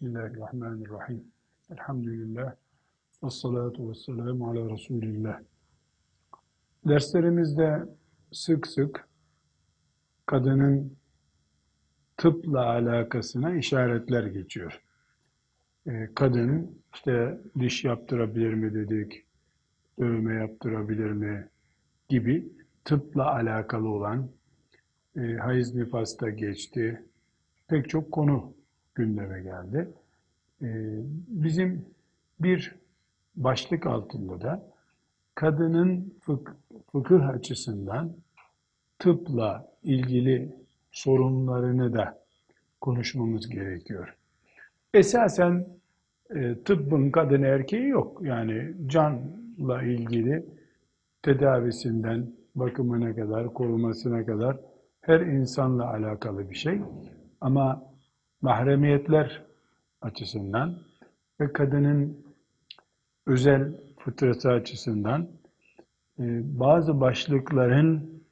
Bismillahirrahmanirrahim. Elhamdülillah. Ve salatu ve selamu ala Resulillah. Derslerimizde sık sık kadının tıpla alakasına işaretler geçiyor. Ee, kadın işte diş yaptırabilir mi dedik, dövme yaptırabilir mi gibi tıpla alakalı olan e, hayız nifasta geçti. Pek çok konu gündeme geldi. Ee, bizim bir başlık altında da kadının fık fıkıh açısından tıpla ilgili sorunlarını da konuşmamız gerekiyor. Esasen e, tıbbın kadın erkeği yok. Yani canla ilgili tedavisinden bakımına kadar, korumasına kadar her insanla alakalı bir şey. Ama mahremiyetler açısından ve kadının özel fıtratı açısından e, bazı başlıkların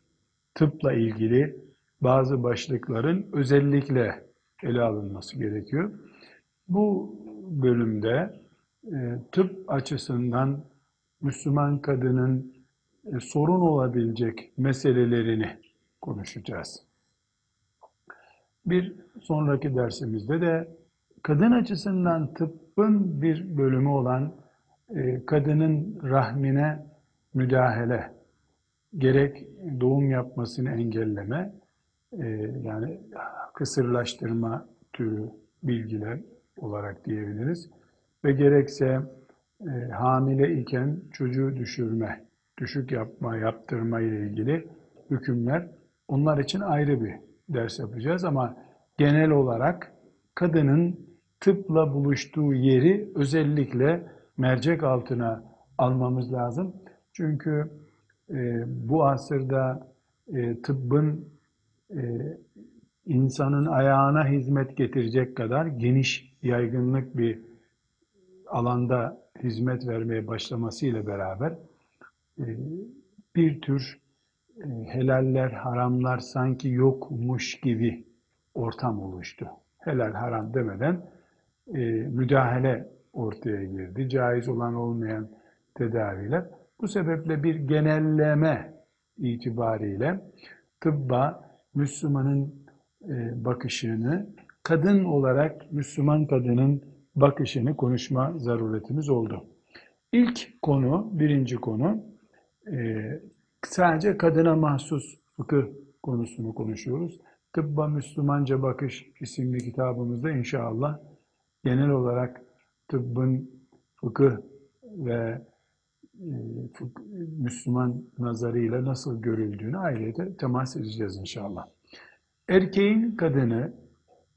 tıpla ilgili bazı başlıkların özellikle ele alınması gerekiyor. Bu bölümde e, tıp açısından Müslüman kadının e, sorun olabilecek meselelerini konuşacağız. Bir sonraki dersimizde de kadın açısından tıbbın bir bölümü olan e, kadının rahmine müdahale, gerek doğum yapmasını engelleme, e, yani kısırlaştırma türü bilgiler olarak diyebiliriz. Ve gerekse e, hamile iken çocuğu düşürme, düşük yapma, yaptırma ile ilgili hükümler onlar için ayrı bir ders yapacağız ama genel olarak kadının tıpla buluştuğu yeri özellikle mercek altına almamız lazım. Çünkü e, bu asırda e, tıbbın e, insanın ayağına hizmet getirecek kadar geniş, yaygınlık bir alanda hizmet vermeye başlamasıyla beraber e, bir tür helaller, haramlar sanki yokmuş gibi ortam oluştu. Helal haram demeden e, müdahale ortaya girdi. Caiz olan olmayan tedaviler. Bu sebeple bir genelleme itibariyle tıbba Müslümanın e, bakışını, kadın olarak Müslüman kadının bakışını konuşma zaruretimiz oldu. İlk konu, birinci konu, e, sadece kadına mahsus fıkıh konusunu konuşuyoruz. Tıbba Müslümanca Bakış isimli kitabımızda inşallah genel olarak tıbbın fıkıh ve e, Müslüman nazarıyla nasıl görüldüğünü ayrıca temas edeceğiz inşallah. Erkeğin kadını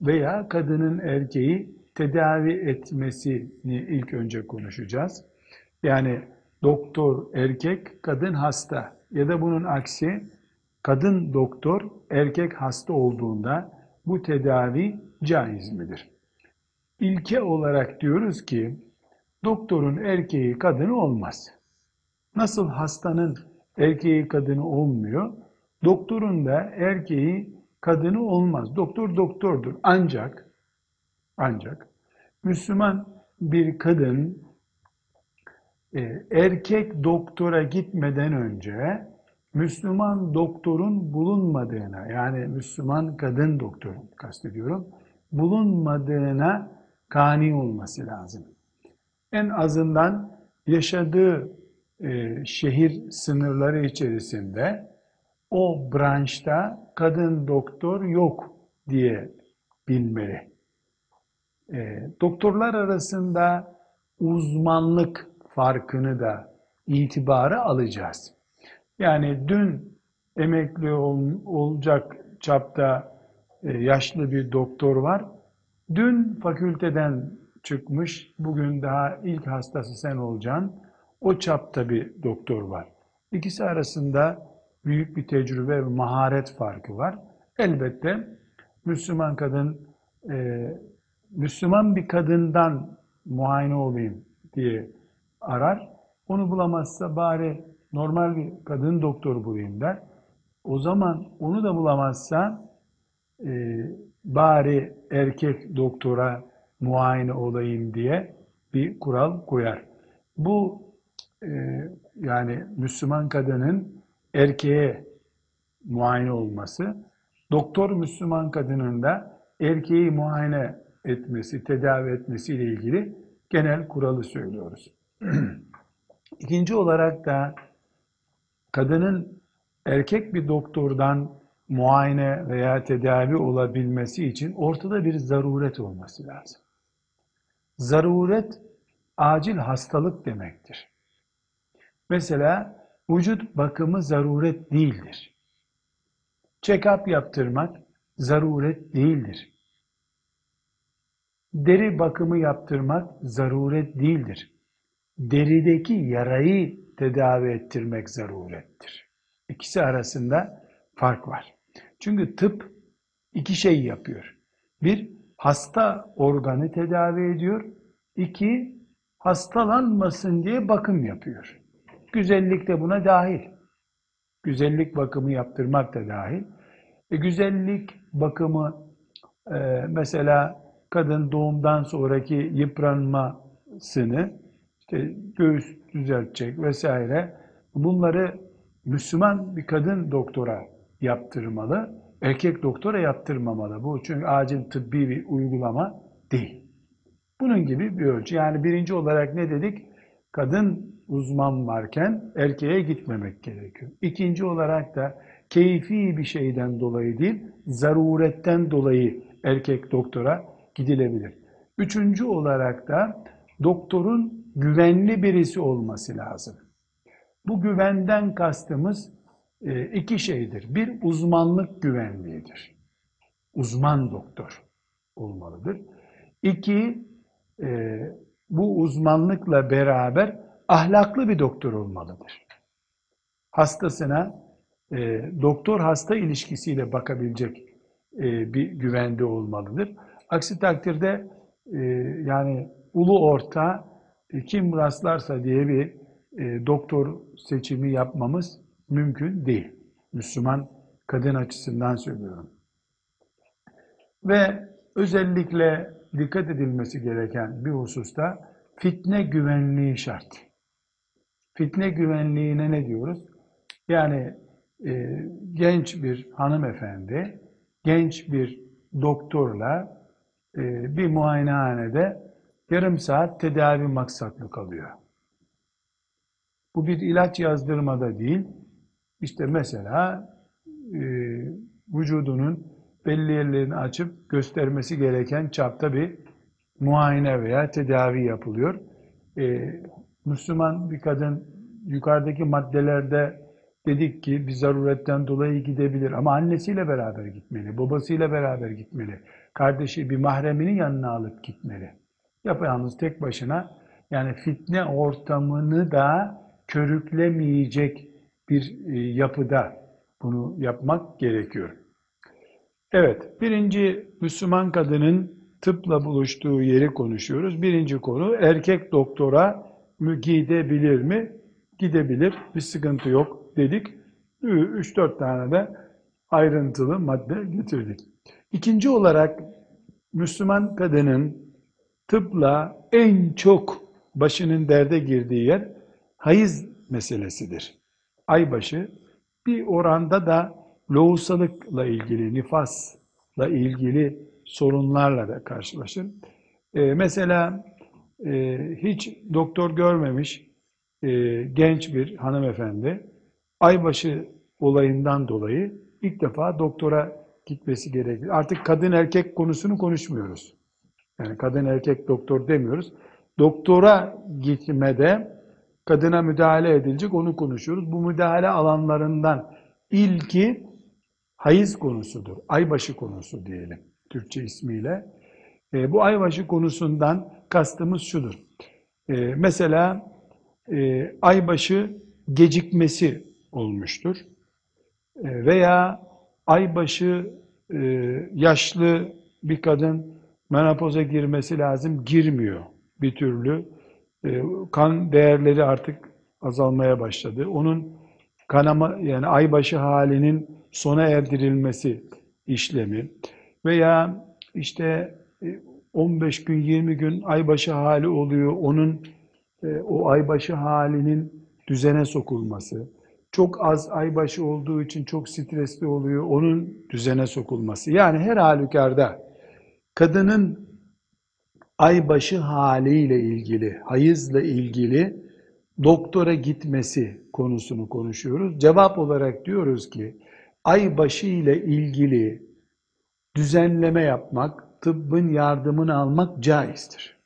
veya kadının erkeği tedavi etmesini ilk önce konuşacağız. Yani doktor erkek, kadın hasta ya da bunun aksi kadın doktor erkek hasta olduğunda bu tedavi caiz midir? İlke olarak diyoruz ki doktorun erkeği kadını olmaz. Nasıl hastanın erkeği kadını olmuyor, doktorun da erkeği kadını olmaz. Doktor doktordur. Ancak ancak Müslüman bir kadın erkek doktora gitmeden önce Müslüman doktorun bulunmadığına yani Müslüman kadın doktorun kastediyorum bulunmadığına kani olması lazım. En azından yaşadığı e, şehir sınırları içerisinde o branşta kadın doktor yok diye bilmeli. E, doktorlar arasında uzmanlık farkını da itibara alacağız. Yani dün emekli ol, olacak çapta e, yaşlı bir doktor var. Dün fakülteden çıkmış, bugün daha ilk hastası sen olacaksın. O çapta bir doktor var. İkisi arasında büyük bir tecrübe ve maharet farkı var. Elbette Müslüman kadın, e, Müslüman bir kadından muayene olayım diye arar. Onu bulamazsa bari normal bir kadın doktor bulayım der. O zaman onu da bulamazsa e, bari erkek doktora muayene olayım diye bir kural koyar. Bu e, yani Müslüman kadının erkeğe muayene olması, doktor Müslüman kadının da erkeği muayene etmesi, tedavi etmesi ile ilgili genel kuralı söylüyoruz. İkinci olarak da kadının erkek bir doktordan muayene veya tedavi olabilmesi için ortada bir zaruret olması lazım. Zaruret acil hastalık demektir. Mesela vücut bakımı zaruret değildir. Check-up yaptırmak zaruret değildir. Deri bakımı yaptırmak zaruret değildir. Derideki yarayı tedavi ettirmek zarurettir. İkisi arasında fark var. Çünkü tıp iki şey yapıyor. Bir, hasta organı tedavi ediyor. İki, hastalanmasın diye bakım yapıyor. Güzellik de buna dahil. Güzellik bakımı yaptırmak da dahil. E, güzellik bakımı e, mesela kadın doğumdan sonraki yıpranmasını işte göğüs düzeltecek vesaire bunları Müslüman bir kadın doktora yaptırmalı, erkek doktora yaptırmamalı. Bu çünkü acil tıbbi bir uygulama değil. Bunun gibi bir ölçü. Yani birinci olarak ne dedik? Kadın uzman varken erkeğe gitmemek gerekiyor. İkinci olarak da keyfi bir şeyden dolayı değil, zaruretten dolayı erkek doktora gidilebilir. Üçüncü olarak da doktorun güvenli birisi olması lazım. Bu güvenden kastımız e, iki şeydir. Bir uzmanlık güvenliğidir. Uzman doktor olmalıdır. İki, e, bu uzmanlıkla beraber ahlaklı bir doktor olmalıdır. Hastasına e, doktor-hasta ilişkisiyle bakabilecek bir güvende olmalıdır. Aksi takdirde yani ulu orta kim rastlarsa diye bir doktor seçimi yapmamız mümkün değil. Müslüman kadın açısından söylüyorum. Ve özellikle dikkat edilmesi gereken bir hususta fitne güvenliği şart. Fitne güvenliğine ne diyoruz? Yani e, genç bir hanımefendi, genç bir doktorla e, bir muayenehanede yarım saat tedavi maksatlı kalıyor. Bu bir ilaç yazdırmada değil, işte mesela e, vücudunun belli yerlerini açıp göstermesi gereken çapta bir muayene veya tedavi yapılıyor. E, Müslüman bir kadın yukarıdaki maddelerde dedik ki bir zaruretten dolayı gidebilir ama annesiyle beraber gitmeli, babasıyla beraber gitmeli, kardeşi bir mahreminin yanına alıp gitmeli. Yapayalnız tek başına yani fitne ortamını da körüklemeyecek bir e, yapıda bunu yapmak gerekiyor. Evet, birinci Müslüman kadının tıpla buluştuğu yeri konuşuyoruz. Birinci konu erkek doktora gidebilir mi? Gidebilir, bir sıkıntı yok dedik. 3-4 tane de ayrıntılı madde getirdik. İkinci olarak Müslüman kadının tıpla en çok başının derde girdiği yer hayız meselesidir aybaşı bir oranda da lohusalıkla ilgili, nifasla ilgili sorunlarla da karşılaşır. Ee, mesela e, hiç doktor görmemiş e, genç bir hanımefendi aybaşı olayından dolayı ilk defa doktora gitmesi gerekir. Artık kadın erkek konusunu konuşmuyoruz. Yani kadın erkek doktor demiyoruz. Doktora gitmede kadına müdahale edilecek onu konuşuyoruz. Bu müdahale alanlarından ilki hayız konusudur. Aybaşı konusu diyelim Türkçe ismiyle. E, bu aybaşı konusundan kastımız şudur. E, mesela e, aybaşı gecikmesi olmuştur. E, veya aybaşı e, yaşlı bir kadın menopoza girmesi lazım, girmiyor bir türlü ee, kan değerleri artık azalmaya başladı. Onun kanama yani aybaşı halinin sona erdirilmesi işlemi veya işte e, 15 gün 20 gün aybaşı hali oluyor. Onun e, o aybaşı halinin düzene sokulması. Çok az aybaşı olduğu için çok stresli oluyor. Onun düzene sokulması. Yani her halükarda kadının aybaşı haliyle ilgili, hayızla ilgili doktora gitmesi konusunu konuşuyoruz. Cevap olarak diyoruz ki aybaşı ile ilgili düzenleme yapmak, tıbbın yardımını almak caizdir.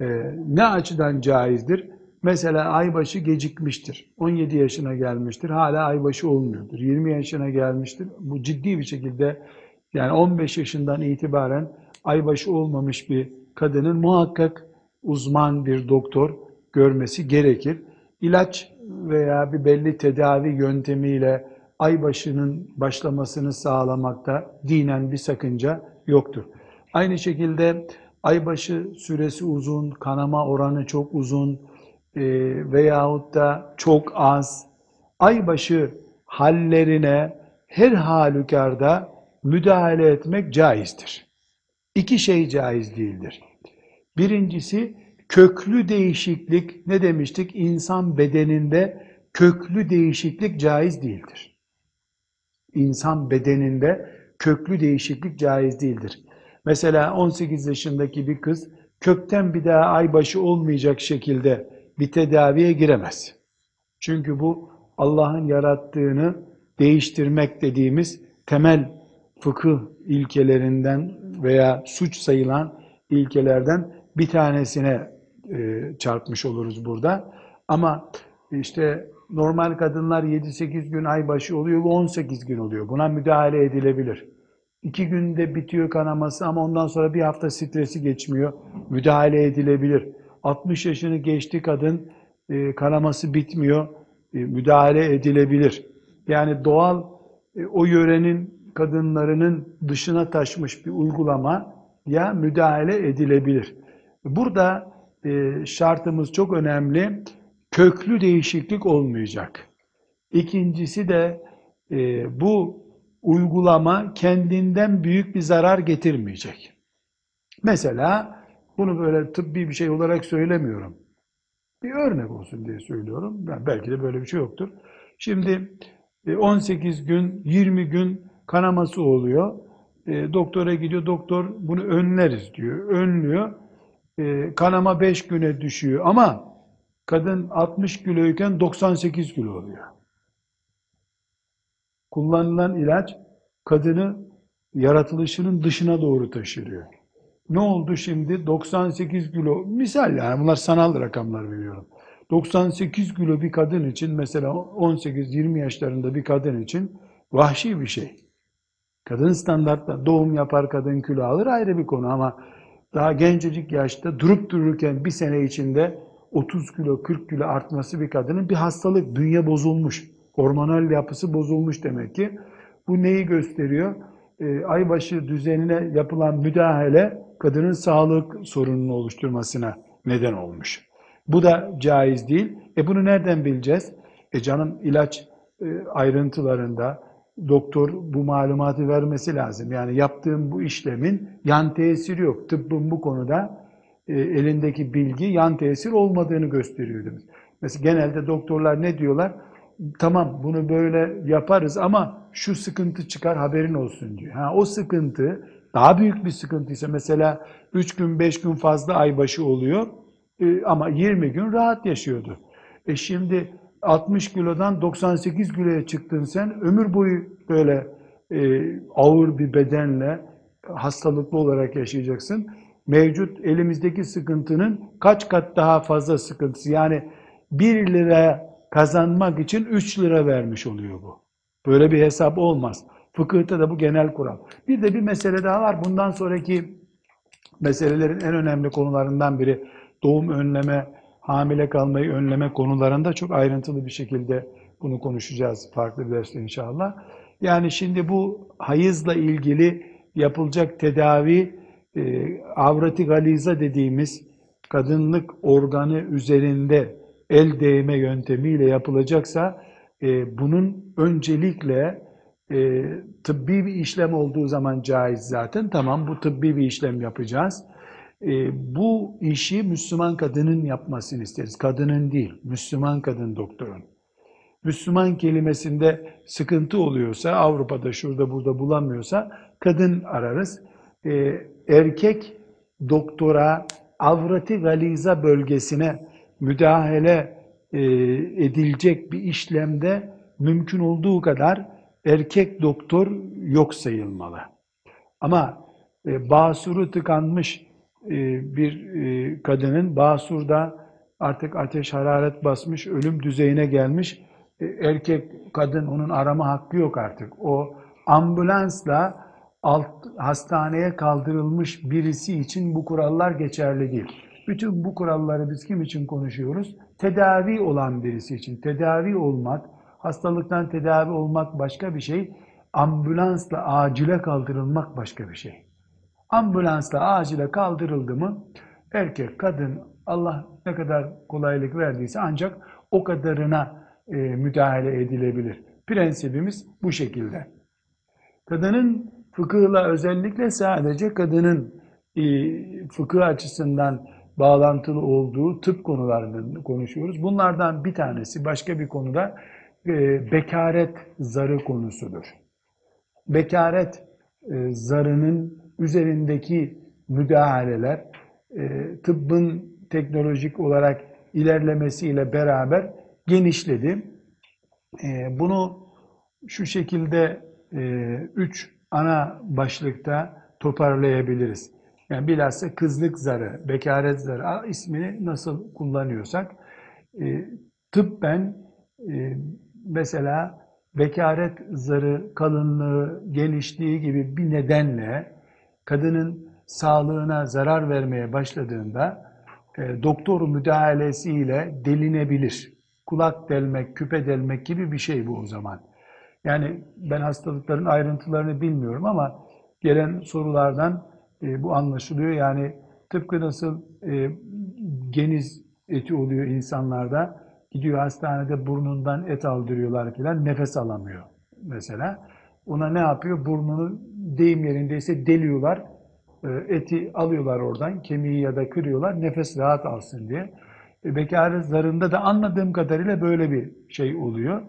Ee, ne açıdan caizdir? Mesela aybaşı gecikmiştir. 17 yaşına gelmiştir. Hala aybaşı olmuyordur. 20 yaşına gelmiştir. Bu ciddi bir şekilde yani 15 yaşından itibaren aybaşı olmamış bir kadının muhakkak uzman bir doktor görmesi gerekir. İlaç veya bir belli tedavi yöntemiyle aybaşının başlamasını sağlamakta dinen bir sakınca yoktur. Aynı şekilde aybaşı süresi uzun, kanama oranı çok uzun e, veyahut da çok az, aybaşı hallerine her halükarda müdahale etmek caizdir. İki şey caiz değildir. Birincisi köklü değişiklik ne demiştik? İnsan bedeninde köklü değişiklik caiz değildir. İnsan bedeninde köklü değişiklik caiz değildir. Mesela 18 yaşındaki bir kız kökten bir daha aybaşı olmayacak şekilde bir tedaviye giremez. Çünkü bu Allah'ın yarattığını değiştirmek dediğimiz temel fıkıh ilkelerinden veya suç sayılan ilkelerden bir tanesine e, çarpmış oluruz burada. Ama işte normal kadınlar 7-8 gün aybaşı oluyor, bu 18 gün oluyor. Buna müdahale edilebilir. İki günde bitiyor kanaması ama ondan sonra bir hafta stresi geçmiyor. Müdahale edilebilir. 60 yaşını geçti kadın, e, kanaması bitmiyor. E, müdahale edilebilir. Yani doğal o yörenin kadınlarının dışına taşmış bir uygulama ya müdahale edilebilir. Burada e, şartımız çok önemli. Köklü değişiklik olmayacak. İkincisi de e, bu uygulama kendinden büyük bir zarar getirmeyecek. Mesela bunu böyle tıbbi bir şey olarak söylemiyorum. Bir örnek olsun diye söylüyorum. Ben belki de böyle bir şey yoktur. Şimdi 18 e, gün, 20 gün kanaması oluyor. E, doktora gidiyor, doktor bunu önleriz diyor. Önlüyor. E, kanama 5 güne düşüyor ama kadın 60 kiloyken 98 kilo oluyor. Kullanılan ilaç kadını yaratılışının dışına doğru taşırıyor. Ne oldu şimdi? 98 kilo, misal yani bunlar sanal rakamlar veriyorum. 98 kilo bir kadın için mesela 18-20 yaşlarında bir kadın için vahşi bir şey. Kadın standartta doğum yapar kadın kilo alır ayrı bir konu ama daha gencecik yaşta durup dururken bir sene içinde 30 kilo 40 kilo artması bir kadının bir hastalık, dünya bozulmuş. Hormonal yapısı bozulmuş demek ki. Bu neyi gösteriyor? E, aybaşı düzenine yapılan müdahale kadının sağlık sorununu oluşturmasına neden olmuş. Bu da caiz değil. E bunu nereden bileceğiz? E canım ilaç e, ayrıntılarında, doktor bu malumatı vermesi lazım. Yani yaptığım bu işlemin yan tesiri yok. Tıbbın bu konuda e, elindeki bilgi yan tesir olmadığını gösteriyor demiş. Mesela genelde doktorlar ne diyorlar? Tamam bunu böyle yaparız ama şu sıkıntı çıkar haberin olsun diyor. Ha, o sıkıntı daha büyük bir sıkıntıysa mesela 3 gün 5 gün fazla aybaşı oluyor e, ama 20 gün rahat yaşıyordu. E şimdi 60 kilodan 98 kiloya çıktın sen, ömür boyu böyle e, ağır bir bedenle hastalıklı olarak yaşayacaksın. Mevcut elimizdeki sıkıntının kaç kat daha fazla sıkıntısı. Yani 1 lira kazanmak için 3 lira vermiş oluyor bu. Böyle bir hesap olmaz. Fıkıhta da bu genel kural. Bir de bir mesele daha var. Bundan sonraki meselelerin en önemli konularından biri doğum önleme hamile kalmayı önleme konularında çok ayrıntılı bir şekilde bunu konuşacağız farklı bir derste inşallah. Yani şimdi bu hayızla ilgili yapılacak tedavi e, avrati galiza dediğimiz kadınlık organı üzerinde el değme yöntemiyle yapılacaksa e, bunun öncelikle e, tıbbi bir işlem olduğu zaman caiz zaten. Tamam bu tıbbi bir işlem yapacağız. E, bu işi Müslüman kadının yapmasını isteriz. Kadının değil, Müslüman kadın doktorun. Müslüman kelimesinde sıkıntı oluyorsa, Avrupa'da şurada burada bulamıyorsa kadın ararız. E, erkek doktora avrati galiza bölgesine müdahale e, edilecek bir işlemde mümkün olduğu kadar erkek doktor yok sayılmalı. Ama e, basuru tıkanmış bir e, kadının basurda artık ateş hararet basmış, ölüm düzeyine gelmiş. E, erkek kadın onun arama hakkı yok artık. O ambulansla alt, hastaneye kaldırılmış birisi için bu kurallar geçerli değil. Bütün bu kuralları biz kim için konuşuyoruz? Tedavi olan birisi için. Tedavi olmak, hastalıktan tedavi olmak başka bir şey. Ambulansla acile kaldırılmak başka bir şey. Ambulansla acile kaldırıldı mı erkek, kadın Allah ne kadar kolaylık verdiyse ancak o kadarına e, müdahale edilebilir. Prensibimiz bu şekilde. Kadının fıkıhla özellikle sadece kadının e, fıkıh açısından bağlantılı olduğu tıp konularını konuşuyoruz. Bunlardan bir tanesi başka bir konuda e, bekaret zarı konusudur. Bekaret e, zarının üzerindeki müdahaleler e, tıbbın teknolojik olarak ilerlemesiyle beraber genişledi. E, bunu şu şekilde e, üç ana başlıkta toparlayabiliriz. Yani bilhassa kızlık zarı, bekaret zarı ismini nasıl kullanıyorsak e, tıbben e, mesela bekaret zarı kalınlığı, genişliği gibi bir nedenle kadının sağlığına zarar vermeye başladığında e, doktor müdahalesiyle delinebilir. Kulak delmek, küpe delmek gibi bir şey bu o zaman. Yani ben hastalıkların ayrıntılarını bilmiyorum ama gelen sorulardan e, bu anlaşılıyor. Yani tıpkı nasıl e, geniz eti oluyor insanlarda, gidiyor hastanede burnundan et aldırıyorlar filan, nefes alamıyor mesela. Ona ne yapıyor? Burnunu deyim yerindeyse deliyorlar, e, eti alıyorlar oradan, kemiği ya da kırıyorlar, nefes rahat alsın diye. E, bekaret zarında da anladığım kadarıyla böyle bir şey oluyor.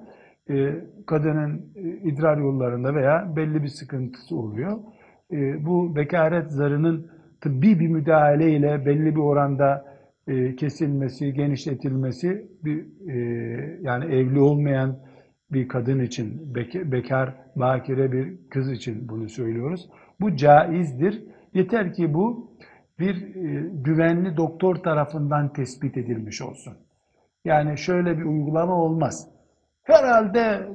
E, kadının e, idrar yollarında veya belli bir sıkıntısı oluyor. Bu bekaret zarının tıbbi bir müdahale ile belli bir oranda kesilmesi, genişletilmesi yani evli olmayan bir kadın için, bekar, bakire bir kız için bunu söylüyoruz. Bu caizdir. Yeter ki bu bir e, güvenli doktor tarafından tespit edilmiş olsun. Yani şöyle bir uygulama olmaz. Herhalde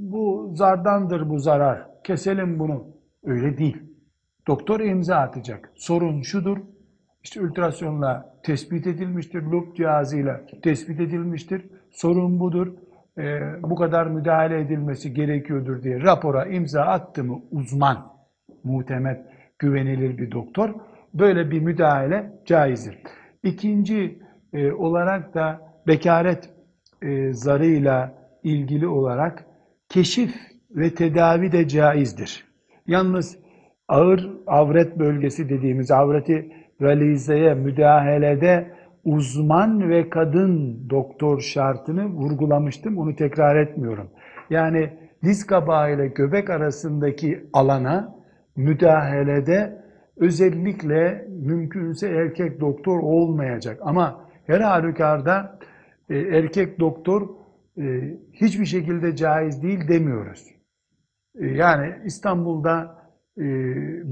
bu zardandır bu zarar. Keselim bunu. Öyle değil. Doktor imza atacak. Sorun şudur. İşte ultrasyonla tespit edilmiştir. Loop cihazıyla tespit edilmiştir. Sorun budur. Ee, bu kadar müdahale edilmesi gerekiyordur diye rapora imza attı mı uzman, muhtemet, güvenilir bir doktor böyle bir müdahale caizdir. İkinci e, olarak da bekaret e, zarıyla ilgili olarak keşif ve tedavi de caizdir. Yalnız ağır avret bölgesi dediğimiz avreti galizeye müdahalede uzman ve kadın doktor şartını vurgulamıştım. Onu tekrar etmiyorum. Yani diz kabağı ile göbek arasındaki alana müdahalede özellikle mümkünse erkek doktor olmayacak. Ama her halükarda e, erkek doktor e, hiçbir şekilde caiz değil demiyoruz. E, yani İstanbul'da e,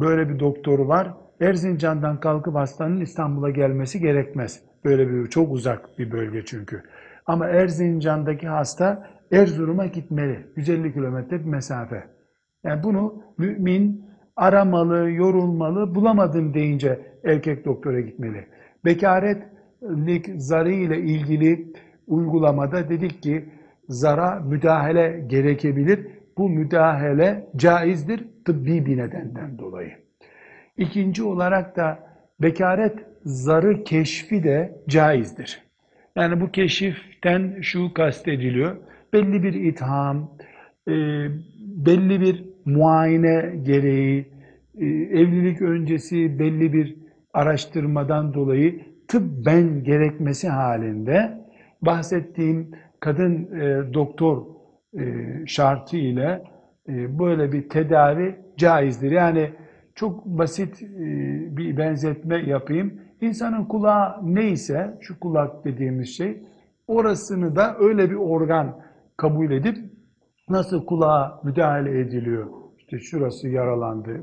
böyle bir doktoru var. Erzincan'dan kalkıp hastanın İstanbul'a gelmesi gerekmez. Böyle bir çok uzak bir bölge çünkü. Ama Erzincan'daki hasta Erzurum'a gitmeli. 150 kilometre bir mesafe. Yani bunu mümin aramalı, yorulmalı, bulamadım deyince erkek doktora gitmeli. Bekaretlik zarı ile ilgili uygulamada dedik ki zara müdahale gerekebilir. Bu müdahale caizdir tıbbi bir nedenden dolayı. İkinci olarak da bekaret zarı keşfi de caizdir. Yani bu keşiften şu kastediliyor. Belli bir itham, e, belli bir muayene gereği, e, evlilik öncesi belli bir araştırmadan dolayı tıbben gerekmesi halinde bahsettiğim kadın e, doktor şartı ile böyle bir tedavi caizdir. Yani çok basit bir benzetme yapayım. İnsanın kulağı neyse, şu kulak dediğimiz şey, orasını da öyle bir organ kabul edip nasıl kulağa müdahale ediliyor. İşte şurası yaralandı,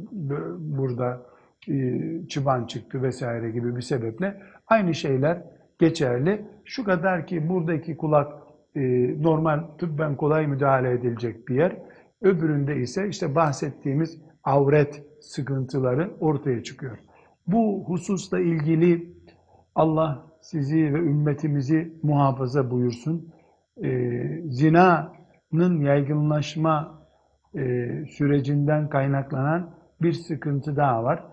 burada e, çıban çıktı vesaire gibi bir sebeple aynı şeyler geçerli. Şu kadar ki buradaki kulak e, normal tıbben kolay müdahale edilecek bir yer. Öbüründe ise işte bahsettiğimiz avret sıkıntıları ortaya çıkıyor. Bu hususla ilgili Allah sizi ve ümmetimizi muhafaza buyursun. Ee, zinanın yaygınlaşma e, sürecinden kaynaklanan bir sıkıntı daha var.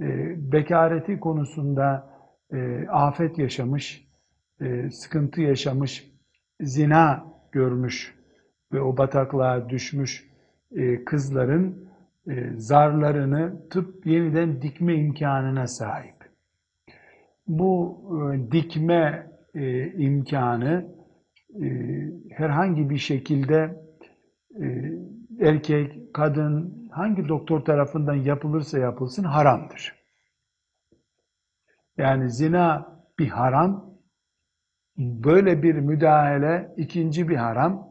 E, bekareti konusunda e, afet yaşamış, e, sıkıntı yaşamış, zina görmüş ve o bataklığa düşmüş e, kızların e, zarlarını tıp yeniden dikme imkanına sahip. Bu e, dikme e, imkanı e, herhangi bir şekilde erkek, kadın hangi doktor tarafından yapılırsa yapılsın haramdır. Yani zina bir haram, böyle bir müdahale ikinci bir haram.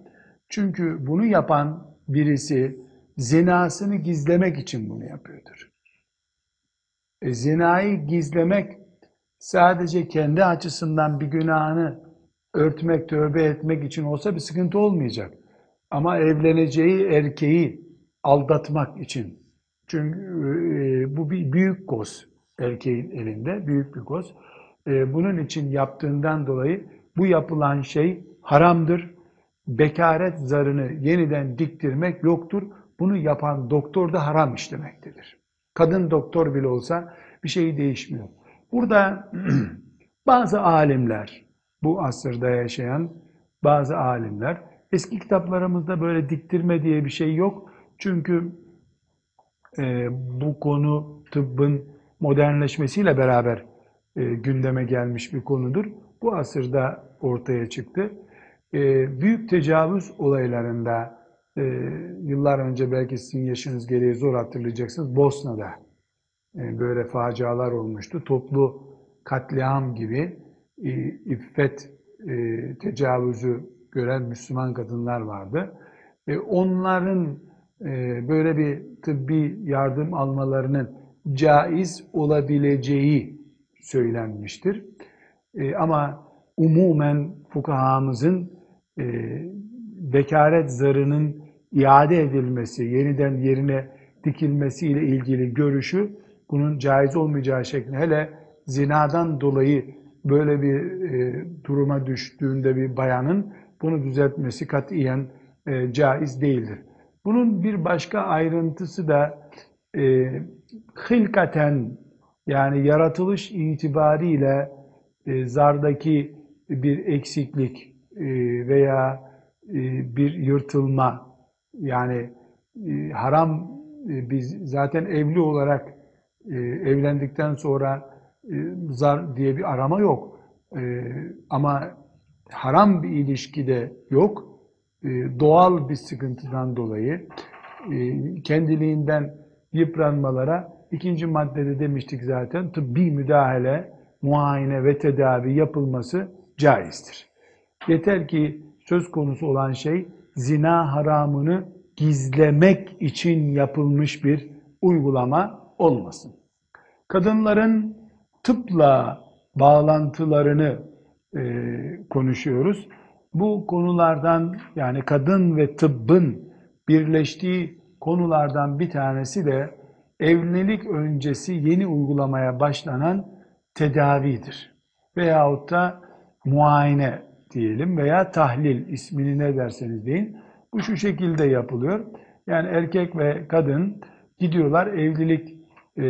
Çünkü bunu yapan birisi zinasını gizlemek için bunu yapıyordur. E, zinayı gizlemek sadece kendi açısından bir günahını örtmek, tövbe etmek için olsa bir sıkıntı olmayacak. Ama evleneceği erkeği aldatmak için. Çünkü e, bu bir büyük koz erkeğin elinde, büyük bir koz. E, bunun için yaptığından dolayı bu yapılan şey haramdır. Bekaret zarını yeniden diktirmek yoktur. Bunu yapan doktor da haram işlemektedir. Kadın doktor bile olsa bir şey değişmiyor. Burada bazı alimler, bu asırda yaşayan bazı alimler, eski kitaplarımızda böyle diktirme diye bir şey yok. Çünkü e, bu konu tıbbın modernleşmesiyle beraber e, gündeme gelmiş bir konudur. Bu asırda ortaya çıktı. E, büyük tecavüz olaylarında e, yıllar önce belki sizin yaşınız gereği zor hatırlayacaksınız. Bosna'da e, böyle facialar olmuştu. Toplu katliam gibi e, iffet e, tecavüzü gören Müslüman kadınlar vardı. E, onların e, böyle bir tıbbi yardım almalarının caiz olabileceği söylenmiştir. E, ama umumen fukahamızın e, bekaret zarının iade edilmesi, yeniden yerine dikilmesiyle ilgili görüşü bunun caiz olmayacağı şeklinde hele zinadan dolayı böyle bir e, duruma düştüğünde bir bayanın bunu düzeltmesi katiyen e, caiz değildir. Bunun bir başka ayrıntısı da e, hilkaten yani yaratılış itibariyle e, zardaki bir eksiklik e, veya e, bir yırtılma yani e, haram e, biz zaten evli olarak e, evlendikten sonra e, zar diye bir arama yok. E, ama haram bir ilişkide yok. E, doğal bir sıkıntıdan dolayı e, kendiliğinden yıpranmalara ikinci maddede demiştik zaten tıbbi müdahale, muayene ve tedavi yapılması caizdir. Yeter ki söz konusu olan şey zina haramını gizlemek için yapılmış bir uygulama olmasın. Kadınların tıpla bağlantılarını e, konuşuyoruz. Bu konulardan yani kadın ve tıbbın birleştiği konulardan bir tanesi de evlilik öncesi yeni uygulamaya başlanan tedavidir. Veyahut da muayene diyelim veya tahlil ismini ne derseniz deyin. Bu şu şekilde yapılıyor. Yani erkek ve kadın gidiyorlar evlilik e,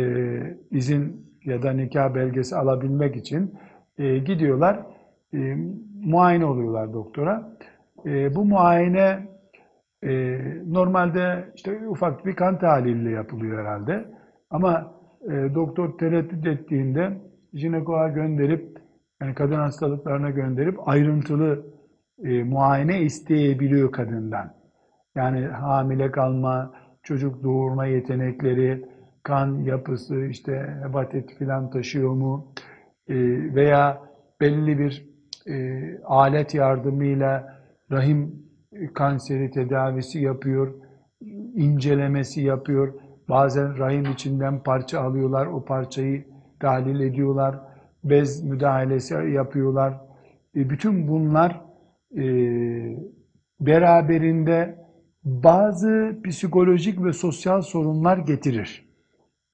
izin ya da nikah belgesi alabilmek için e, gidiyorlar e, muayene oluyorlar doktora. E, bu muayene E, normalde işte ufak bir kan tahliliyle yapılıyor herhalde. Ama e, doktor tereddüt ettiğinde jinekoloğa gönderip yani kadın hastalıklarına gönderip ayrıntılı e, muayene isteyebiliyor kadından. Yani hamile kalma, çocuk doğurma yetenekleri, kan yapısı, işte hepatit filan taşıyor mu? E, veya belli bir e, alet yardımıyla rahim kanseri tedavisi yapıyor, incelemesi yapıyor. Bazen rahim içinden parça alıyorlar, o parçayı tahlil ediyorlar, bez müdahalesi yapıyorlar. E, bütün bunlar e, beraberinde bazı psikolojik ve sosyal sorunlar getirir.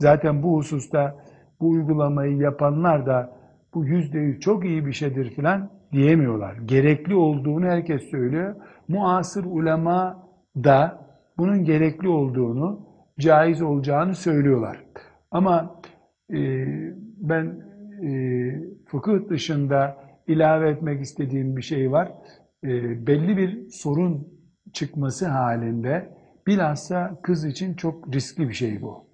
Zaten bu hususta bu uygulamayı yapanlar da bu yüzde yüz çok iyi bir şeydir filan diyemiyorlar. Gerekli olduğunu herkes söylüyor. Muasır ulema da bunun gerekli olduğunu, caiz olacağını söylüyorlar. Ama e, ben e, fıkıh dışında ilave etmek istediğim bir şey var. E, belli bir sorun çıkması halinde bilhassa kız için çok riskli bir şey bu.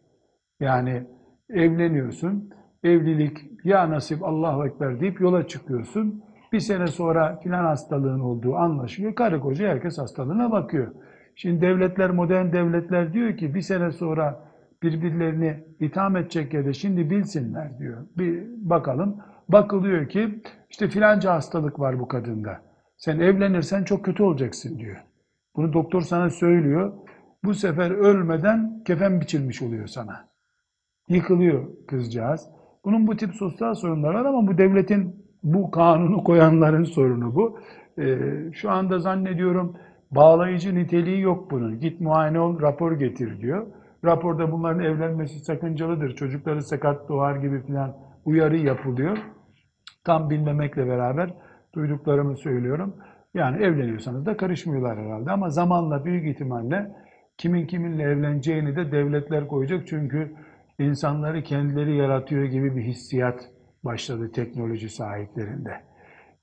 Yani evleniyorsun, evlilik ya nasip Allahu Ekber deyip yola çıkıyorsun. Bir sene sonra filan hastalığın olduğu anlaşılıyor. Karı koca herkes hastalığına bakıyor. Şimdi devletler, modern devletler diyor ki bir sene sonra birbirlerini itham edecek ya da şimdi bilsinler diyor. Bir bakalım. Bakılıyor ki işte filanca hastalık var bu kadında. Sen evlenirsen çok kötü olacaksın diyor. Bunu doktor sana söylüyor. Bu sefer ölmeden kefen biçilmiş oluyor sana. Yıkılıyor kızcağız. Bunun bu tip sosyal sorunları var ama bu devletin bu kanunu koyanların sorunu bu. Ee, şu anda zannediyorum bağlayıcı niteliği yok bunun. Git muayene ol, rapor getir diyor. Raporda bunların evlenmesi sakıncalıdır, çocukları sakat doğar gibi filan uyarı yapılıyor. Tam bilmemekle beraber duyduklarımı söylüyorum. Yani evleniyorsanız da karışmıyorlar herhalde ama zamanla büyük ihtimalle kimin kiminle evleneceğini de devletler koyacak. Çünkü insanları kendileri yaratıyor gibi bir hissiyat başladı teknoloji sahiplerinde.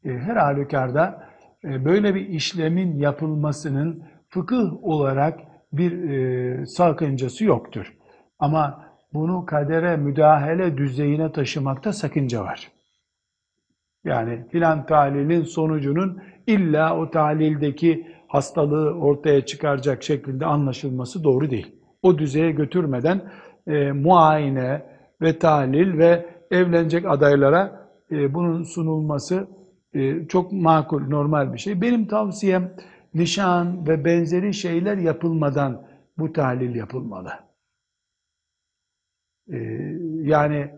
E, her halükarda e, böyle bir işlemin yapılmasının fıkıh olarak bir e, sakıncası yoktur. Ama bunu kadere müdahale düzeyine taşımakta sakınca var. Yani filan tahlilin sonucunun illa o tahlildeki hastalığı ortaya çıkaracak şekilde anlaşılması doğru değil. O düzeye götürmeden e, muayene ve tahlil ve evlenecek adaylara e, bunun sunulması e, çok makul, normal bir şey. Benim tavsiyem nişan ve benzeri şeyler yapılmadan bu tahlil yapılmalı. E, yani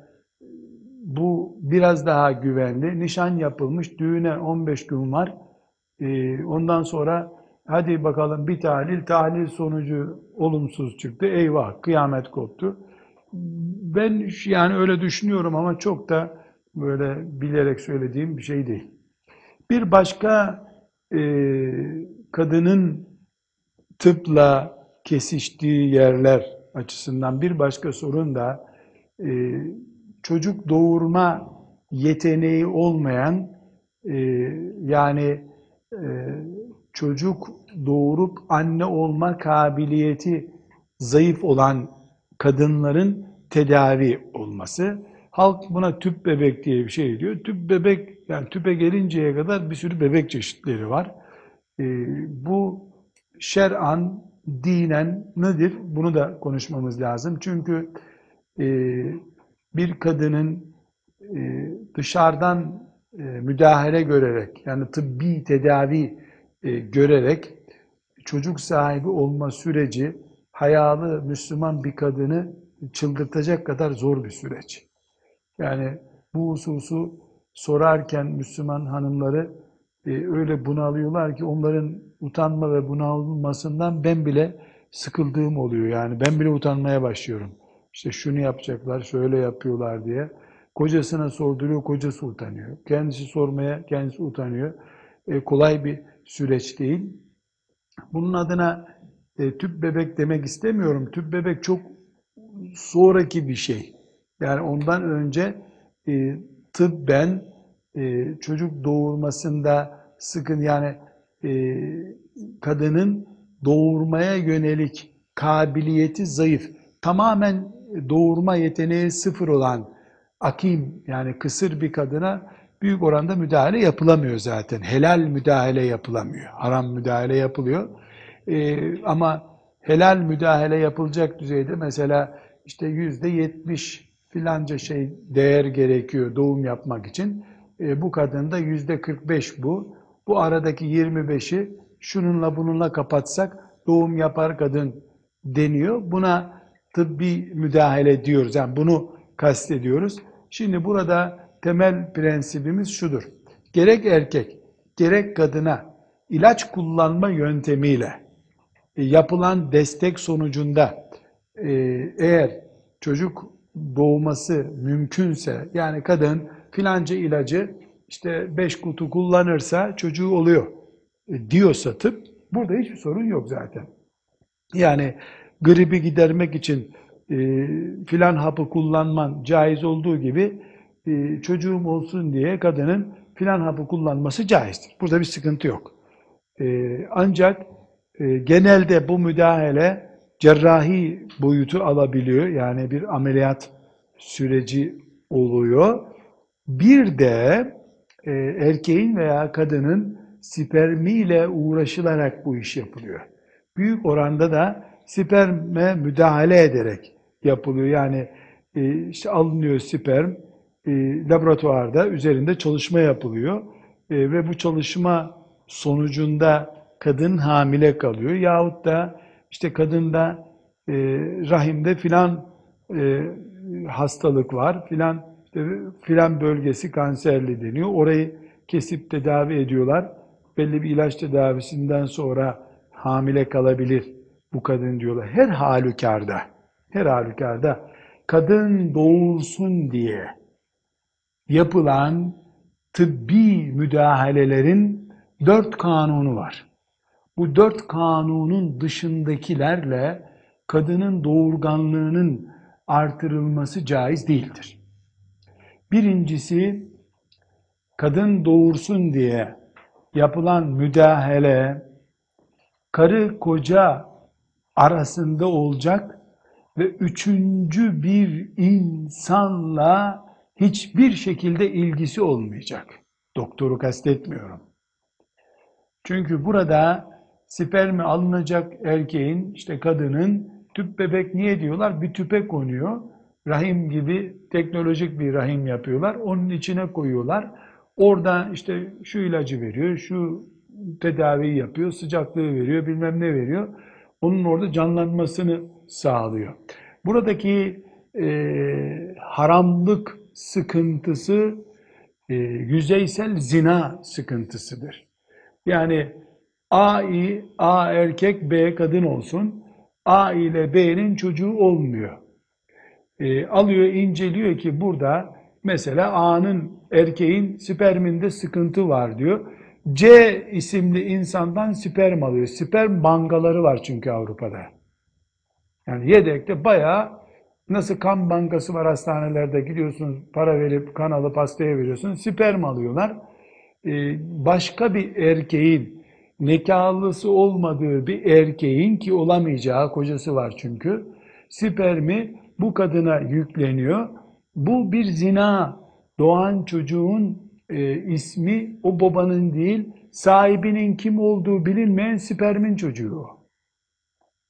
bu biraz daha güvenli. Nişan yapılmış, düğüne 15 gün var. E, ondan sonra hadi bakalım bir tahlil, tahlil sonucu olumsuz çıktı. Eyvah, kıyamet koptu. Ben yani öyle düşünüyorum ama çok da böyle bilerek söylediğim bir şey değil. Bir başka e, kadının tıpla kesiştiği yerler açısından bir başka sorun da e, çocuk doğurma yeteneği olmayan e, yani e, çocuk doğurup anne olma kabiliyeti zayıf olan kadınların tedavi olması. Halk buna tüp bebek diye bir şey diyor. Tüp bebek, yani tüpe gelinceye kadar bir sürü bebek çeşitleri var. Ee, bu şer'an, dinen nedir? Bunu da konuşmamız lazım. Çünkü e, bir kadının e, dışarıdan e, müdahale görerek, yani tıbbi tedavi e, görerek çocuk sahibi olma süreci hayalı Müslüman bir kadını çıldırtacak kadar zor bir süreç. Yani bu hususu sorarken Müslüman hanımları e, öyle bunalıyorlar ki onların utanma ve bunalmasından ben bile sıkıldığım oluyor. Yani ben bile utanmaya başlıyorum. İşte şunu yapacaklar, şöyle yapıyorlar diye. Kocasına sorduruyor, kocası utanıyor. Kendisi sormaya, kendisi utanıyor. E, kolay bir süreç değil. Bunun adına e, tüp bebek demek istemiyorum. Tüp bebek çok sonraki bir şey. Yani ondan önce e, tıbben e, çocuk doğurmasında sıkın yani e, kadının doğurmaya yönelik kabiliyeti zayıf, tamamen doğurma yeteneği sıfır olan akim yani kısır bir kadına büyük oranda müdahale yapılamıyor zaten. Helal müdahale yapılamıyor. Haram müdahale yapılıyor. Ee, ama helal müdahale yapılacak düzeyde mesela işte yüzde yetmiş filanca şey değer gerekiyor doğum yapmak için. Ee, bu kadında yüzde kırk beş bu. Bu aradaki yirmi beşi şununla bununla kapatsak doğum yapar kadın deniyor. Buna tıbbi müdahale diyoruz. Yani bunu kastediyoruz. Şimdi burada temel prensibimiz şudur. Gerek erkek, gerek kadına ilaç kullanma yöntemiyle e, yapılan destek sonucunda e, eğer çocuk doğması mümkünse yani kadın filanca ilacı işte beş kutu kullanırsa çocuğu oluyor e, diyorsa tıp burada hiçbir sorun yok zaten. Yani gribi gidermek için e, filan hapı kullanman caiz olduğu gibi e, çocuğum olsun diye kadının filan hapı kullanması caizdir. Burada bir sıkıntı yok. E, ancak e, genelde bu müdahale cerrahi boyutu alabiliyor. Yani bir ameliyat süreci oluyor. Bir de e, erkeğin veya kadının spermiyle uğraşılarak bu iş yapılıyor. Büyük oranda da sperme müdahale ederek yapılıyor. Yani e, işte alınıyor sperm, e, laboratuvarda üzerinde çalışma yapılıyor e, ve bu çalışma sonucunda kadın hamile kalıyor yahut da işte kadında e, rahimde filan e, hastalık var filan filan bölgesi kanserli deniyor. Orayı kesip tedavi ediyorlar. Belli bir ilaç tedavisinden sonra hamile kalabilir bu kadın diyorlar. Her halükarda, her halükarda kadın doğursun diye yapılan tıbbi müdahalelerin dört kanunu var. Bu dört kanunun dışındakilerle kadının doğurganlığının artırılması caiz değildir. Birincisi, kadın doğursun diye yapılan müdahale, karı koca arasında olacak ve üçüncü bir insanla hiçbir şekilde ilgisi olmayacak. Doktoru kastetmiyorum. Çünkü burada spermi alınacak erkeğin, işte kadının tüp bebek niye diyorlar? Bir tüpe konuyor. Rahim gibi teknolojik bir rahim yapıyorlar. Onun içine koyuyorlar. Orada işte şu ilacı veriyor, şu tedaviyi yapıyor, sıcaklığı veriyor, bilmem ne veriyor. Onun orada canlanmasını sağlıyor. Buradaki e, haramlık sıkıntısı e, yüzeysel zina sıkıntısıdır. Yani A, A erkek, B kadın olsun. A ile B'nin çocuğu olmuyor. E, alıyor, inceliyor ki burada mesela A'nın erkeğin sperminde sıkıntı var diyor. C isimli insandan sperm alıyor. Sperm bankaları var çünkü Avrupa'da. Yani yedekte bayağı nasıl kan bankası var hastanelerde gidiyorsunuz para verip kan alıp hastaya veriyorsunuz. Sperm alıyorlar. Ee, başka bir erkeğin nikahlısı olmadığı bir erkeğin ki olamayacağı kocası var çünkü spermi bu kadına yükleniyor. Bu bir zina. Doğan çocuğun e, ismi o babanın değil, sahibinin kim olduğu bilinmeyen spermin çocuğu.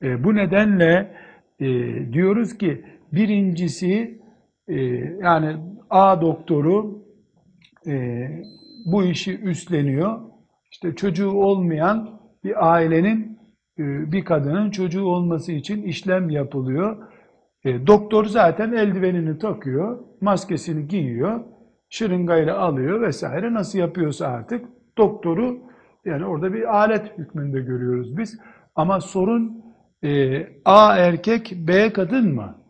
E, bu nedenle e, diyoruz ki birincisi e, yani A doktoru e, bu işi üstleniyor. İşte çocuğu olmayan bir ailenin e, bir kadının çocuğu olması için işlem yapılıyor. E, doktor zaten eldivenini takıyor, maskesini giyiyor şırıngayla alıyor vesaire nasıl yapıyorsa artık doktoru yani orada bir alet hükmünde görüyoruz biz. Ama sorun e, A erkek B kadın mı?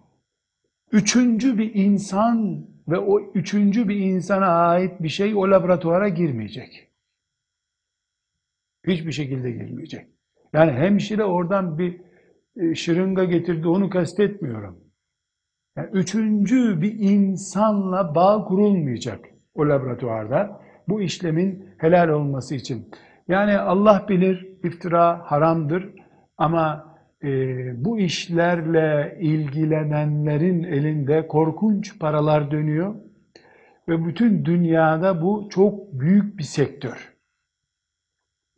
Üçüncü bir insan ve o üçüncü bir insana ait bir şey o laboratuvara girmeyecek. Hiçbir şekilde girmeyecek. Yani hemşire oradan bir şırınga getirdi onu kastetmiyorum. Yani üçüncü bir insanla bağ kurulmayacak o laboratuvarda bu işlemin helal olması için. Yani Allah bilir iftira haramdır Ama e, bu işlerle ilgilenenlerin elinde korkunç paralar dönüyor ve bütün dünyada bu çok büyük bir sektör.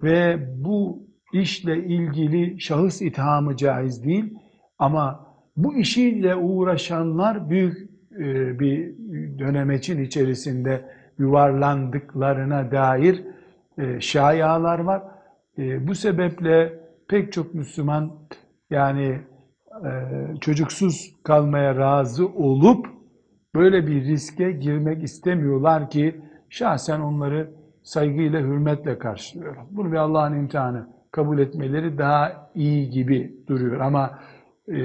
Ve bu işle ilgili şahıs ithamı caiz değil ama bu işiyle uğraşanlar büyük e, bir dönemeçin içerisinde yuvarlandıklarına dair e, şayalar var. E, bu sebeple pek çok Müslüman yani çocuksuz kalmaya razı olup böyle bir riske girmek istemiyorlar ki şahsen onları saygıyla, hürmetle karşılıyorum. Bunu bir Allah'ın imtihanı kabul etmeleri daha iyi gibi duruyor. Ama e,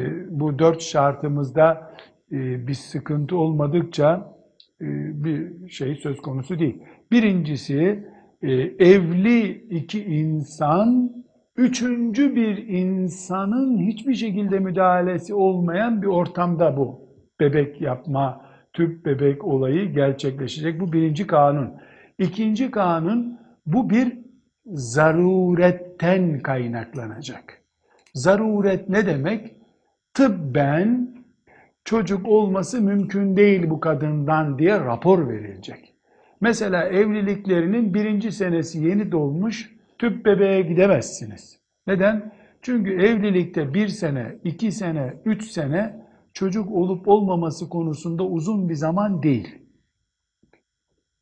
bu dört şartımızda e, bir sıkıntı olmadıkça e, bir şey söz konusu değil. Birincisi e, evli iki insan üçüncü bir insanın hiçbir şekilde müdahalesi olmayan bir ortamda bu bebek yapma, tüp bebek olayı gerçekleşecek. Bu birinci kanun. İkinci kanun bu bir zaruretten kaynaklanacak. Zaruret ne demek? Tıbben çocuk olması mümkün değil bu kadından diye rapor verilecek. Mesela evliliklerinin birinci senesi yeni dolmuş, tüp bebeğe gidemezsiniz. Neden? Çünkü evlilikte bir sene, iki sene, üç sene çocuk olup olmaması konusunda uzun bir zaman değil.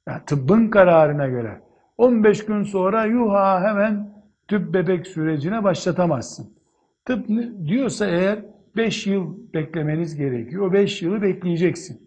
Yani tıbbın kararına göre 15 gün sonra yuha hemen tüp bebek sürecine başlatamazsın. Tıp diyorsa eğer 5 yıl beklemeniz gerekiyor. O 5 yılı bekleyeceksin.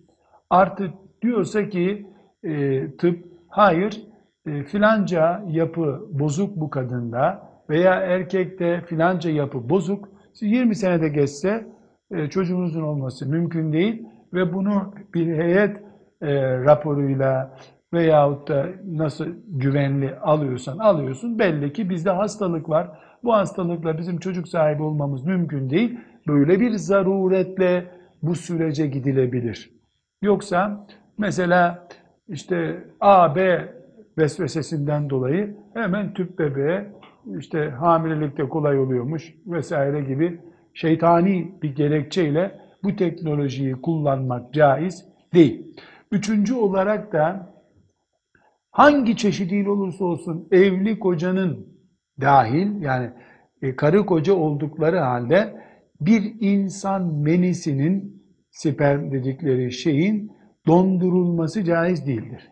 Artı diyorsa ki e, tıp hayır e, filanca yapı bozuk bu kadında veya erkekte filanca yapı bozuk. 20 senede geçse e, çocuğunuzun olması mümkün değil ve bunu bir heyet e, raporuyla veyahut da nasıl güvenli alıyorsan alıyorsun. Belli ki bizde hastalık var. Bu hastalıkla bizim çocuk sahibi olmamız mümkün değil. Böyle bir zaruretle bu sürece gidilebilir. Yoksa mesela işte A, B vesvesesinden dolayı hemen tüp bebeğe işte hamilelikte kolay oluyormuş vesaire gibi şeytani bir gerekçeyle bu teknolojiyi kullanmak caiz değil. Üçüncü olarak da hangi çeşidiyle olursa olsun evli kocanın dahil yani e, karı koca oldukları halde bir insan menisinin sperm dedikleri şeyin dondurulması caiz değildir.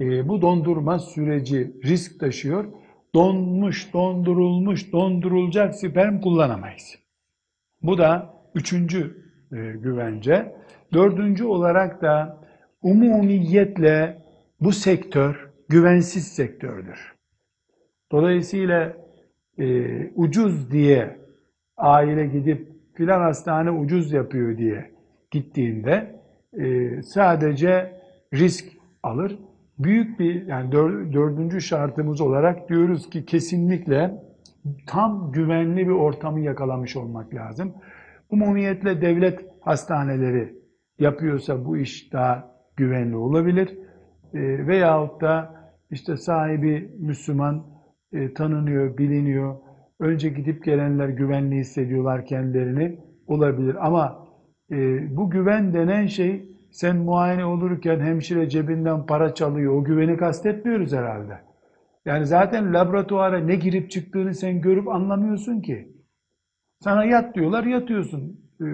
E, bu dondurma süreci risk taşıyor. Donmuş, dondurulmuş, dondurulacak sperm kullanamayız. Bu da üçüncü e, güvence. Dördüncü olarak da umumiyetle bu sektör güvensiz sektördür. Dolayısıyla e, ucuz diye aile gidip filan hastane ucuz yapıyor diye gittiğinde e, sadece risk alır. Büyük bir yani dördüncü şartımız olarak diyoruz ki kesinlikle tam güvenli bir ortamı yakalamış olmak lazım. Umumiyetle devlet hastaneleri yapıyorsa bu iş daha güvenli olabilir. E, veyahut da işte sahibi Müslüman e, tanınıyor, biliniyor. Önce gidip gelenler güvenli hissediyorlar kendilerini olabilir. Ama e, bu güven denen şey sen muayene olurken hemşire cebinden para çalıyor. O güveni kastetmiyoruz herhalde. Yani zaten laboratuvara ne girip çıktığını sen görüp anlamıyorsun ki. Sana yat diyorlar, yatıyorsun. E,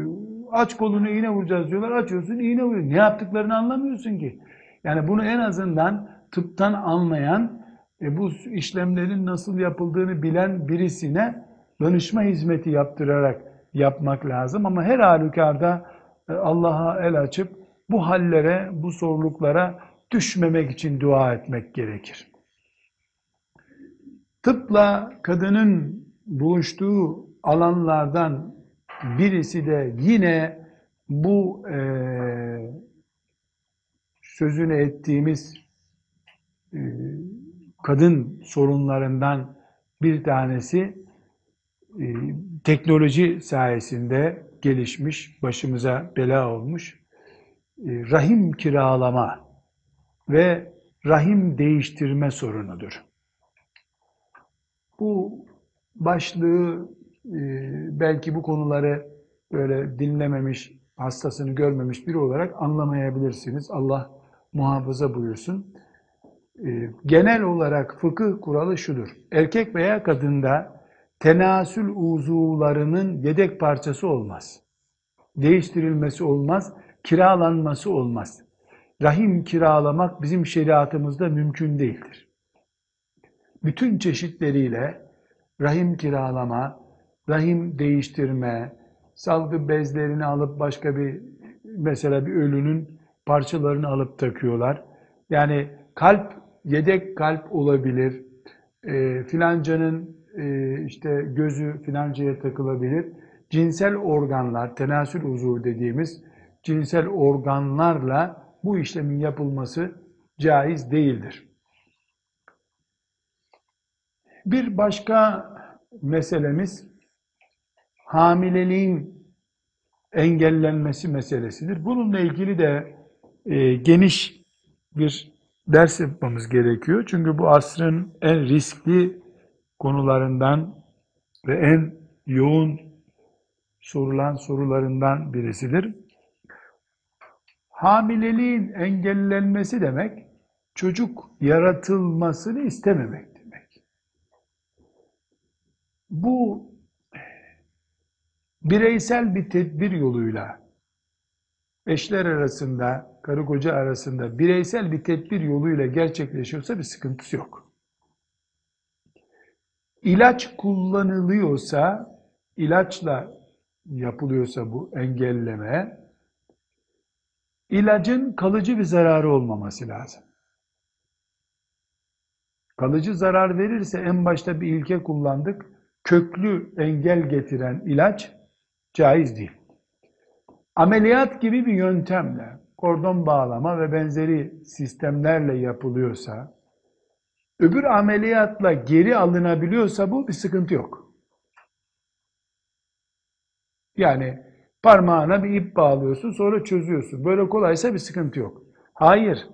aç kolunu iğne vuracağız diyorlar, açıyorsun, iğne vuruyorsun. Ne yaptıklarını anlamıyorsun ki. Yani bunu en azından tıptan anlayan, e, bu işlemlerin nasıl yapıldığını bilen birisine danışma hizmeti yaptırarak yapmak lazım. Ama her halükarda e, Allah'a el açıp bu hallere, bu soruluklara düşmemek için dua etmek gerekir. Tıpla kadının buluştuğu alanlardan birisi de yine bu e, sözünü ettiğimiz e, kadın sorunlarından bir tanesi e, teknoloji sayesinde gelişmiş, başımıza bela olmuş e, rahim kiralama ve rahim değiştirme sorunudur. Bu başlığı belki bu konuları böyle dinlememiş, hastasını görmemiş biri olarak anlamayabilirsiniz. Allah muhafaza buyursun. E, genel olarak fıkıh kuralı şudur. Erkek veya kadında tenasül uzuvlarının yedek parçası olmaz. Değiştirilmesi olmaz, kiralanması olmaz. Rahim kiralamak bizim şeriatımızda mümkün değildir. Bütün çeşitleriyle rahim kiralama, rahim değiştirme, salgı bezlerini alıp başka bir mesela bir ölünün parçalarını alıp takıyorlar. Yani kalp yedek kalp olabilir. E, filancanın e, işte gözü filancaya takılabilir. Cinsel organlar, tenasül uzuvu dediğimiz cinsel organlarla bu işlemin yapılması caiz değildir. Bir başka meselemiz hamileliğin engellenmesi meselesidir. Bununla ilgili de e, geniş bir ders yapmamız gerekiyor. Çünkü bu asrın en riskli konularından ve en yoğun sorulan sorularından birisidir. Hamileliğin engellenmesi demek, çocuk yaratılmasını istememek demek. Bu bireysel bir tedbir yoluyla eşler arasında, karı koca arasında bireysel bir tedbir yoluyla gerçekleşiyorsa bir sıkıntısı yok. İlaç kullanılıyorsa, ilaçla yapılıyorsa bu engelleme, ilacın kalıcı bir zararı olmaması lazım. Kalıcı zarar verirse en başta bir ilke kullandık. Köklü engel getiren ilaç caiz değil. Ameliyat gibi bir yöntemle, kordon bağlama ve benzeri sistemlerle yapılıyorsa, öbür ameliyatla geri alınabiliyorsa bu bir sıkıntı yok. Yani parmağına bir ip bağlıyorsun sonra çözüyorsun. Böyle kolaysa bir sıkıntı yok. Hayır.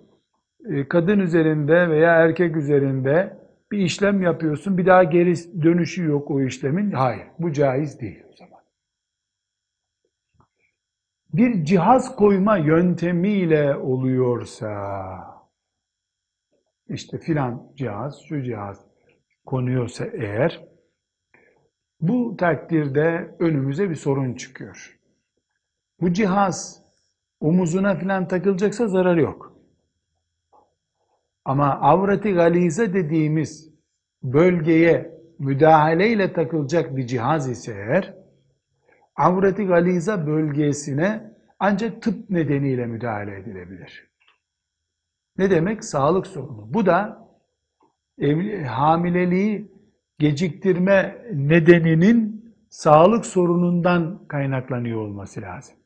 E, kadın üzerinde veya erkek üzerinde bir işlem yapıyorsun. Bir daha geri dönüşü yok o işlemin. Hayır. Bu caiz değil o zaman. Bir cihaz koyma yöntemiyle oluyorsa işte filan cihaz, şu cihaz konuyorsa eğer bu takdirde önümüze bir sorun çıkıyor. Bu cihaz omuzuna filan takılacaksa zararı yok. Ama avreti galize dediğimiz bölgeye müdahaleyle takılacak bir cihaz ise eğer, avreti galiza bölgesine ancak tıp nedeniyle müdahale edilebilir. Ne demek? Sağlık sorunu. Bu da evli, hamileliği geciktirme nedeninin sağlık sorunundan kaynaklanıyor olması lazım.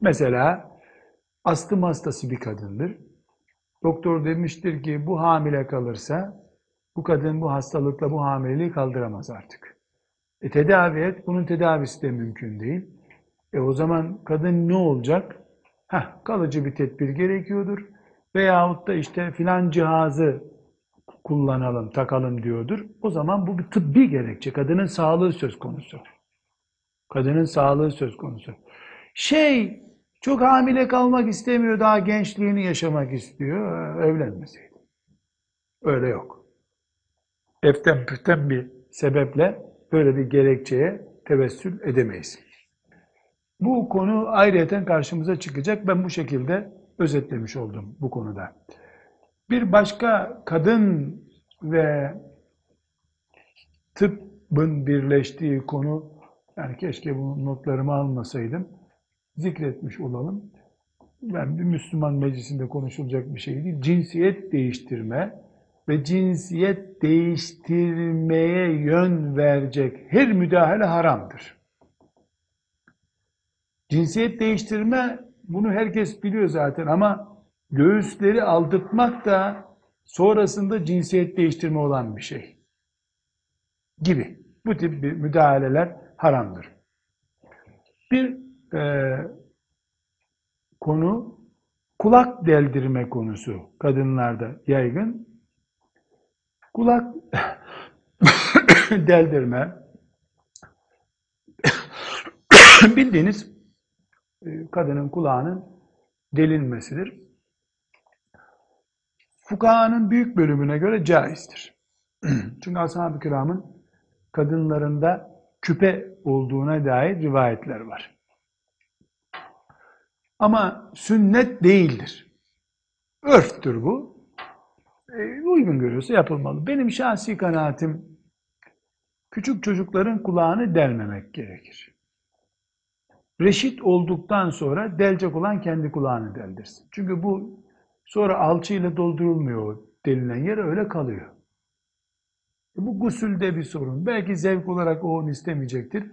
Mesela astım hastası bir kadındır. Doktor demiştir ki bu hamile kalırsa bu kadın bu hastalıkla bu hamileliği kaldıramaz artık. E tedavi et, bunun tedavisi de mümkün değil. E o zaman kadın ne olacak? Heh, kalıcı bir tedbir gerekiyordur. Veyahut da işte filan cihazı kullanalım, takalım diyordur. O zaman bu bir tıbbi gerekçe. Kadının sağlığı söz konusu. Kadının sağlığı söz konusu. Şey, çok hamile kalmak istemiyor, daha gençliğini yaşamak istiyor, evlenmeseydi. Öyle yok. Eften püften bir sebeple böyle bir gerekçeye tevessül edemeyiz. Bu konu ayrıyeten karşımıza çıkacak. Ben bu şekilde özetlemiş oldum bu konuda. Bir başka kadın ve tıbbın birleştiği konu, yani keşke bu notlarımı almasaydım, zikretmiş olalım. Ben bir Müslüman meclisinde konuşulacak bir şey değil. Cinsiyet değiştirme ve cinsiyet değiştirmeye yön verecek her müdahale haramdır. Cinsiyet değiştirme bunu herkes biliyor zaten ama göğüsleri aldırtmak da sonrasında cinsiyet değiştirme olan bir şey gibi. Bu tip bir müdahaleler haramdır. Bir e, konu kulak deldirme konusu kadınlarda yaygın. Kulak deldirme Bildiğiniz e, kadının kulağının delinmesidir. Fukahanın büyük bölümüne göre caizdir. Çünkü ashab-ı kiramın kadınlarında küpe olduğuna dair rivayetler var. Ama sünnet değildir. Örftür bu. E, uygun görüyorsa yapılmalı. Benim şahsi kanaatim küçük çocukların kulağını delmemek gerekir. Reşit olduktan sonra delecek olan kendi kulağını deldirsin. Çünkü bu sonra alçıyla doldurulmuyor denilen yer öyle kalıyor. E, bu gusülde bir sorun. Belki zevk olarak o onu istemeyecektir.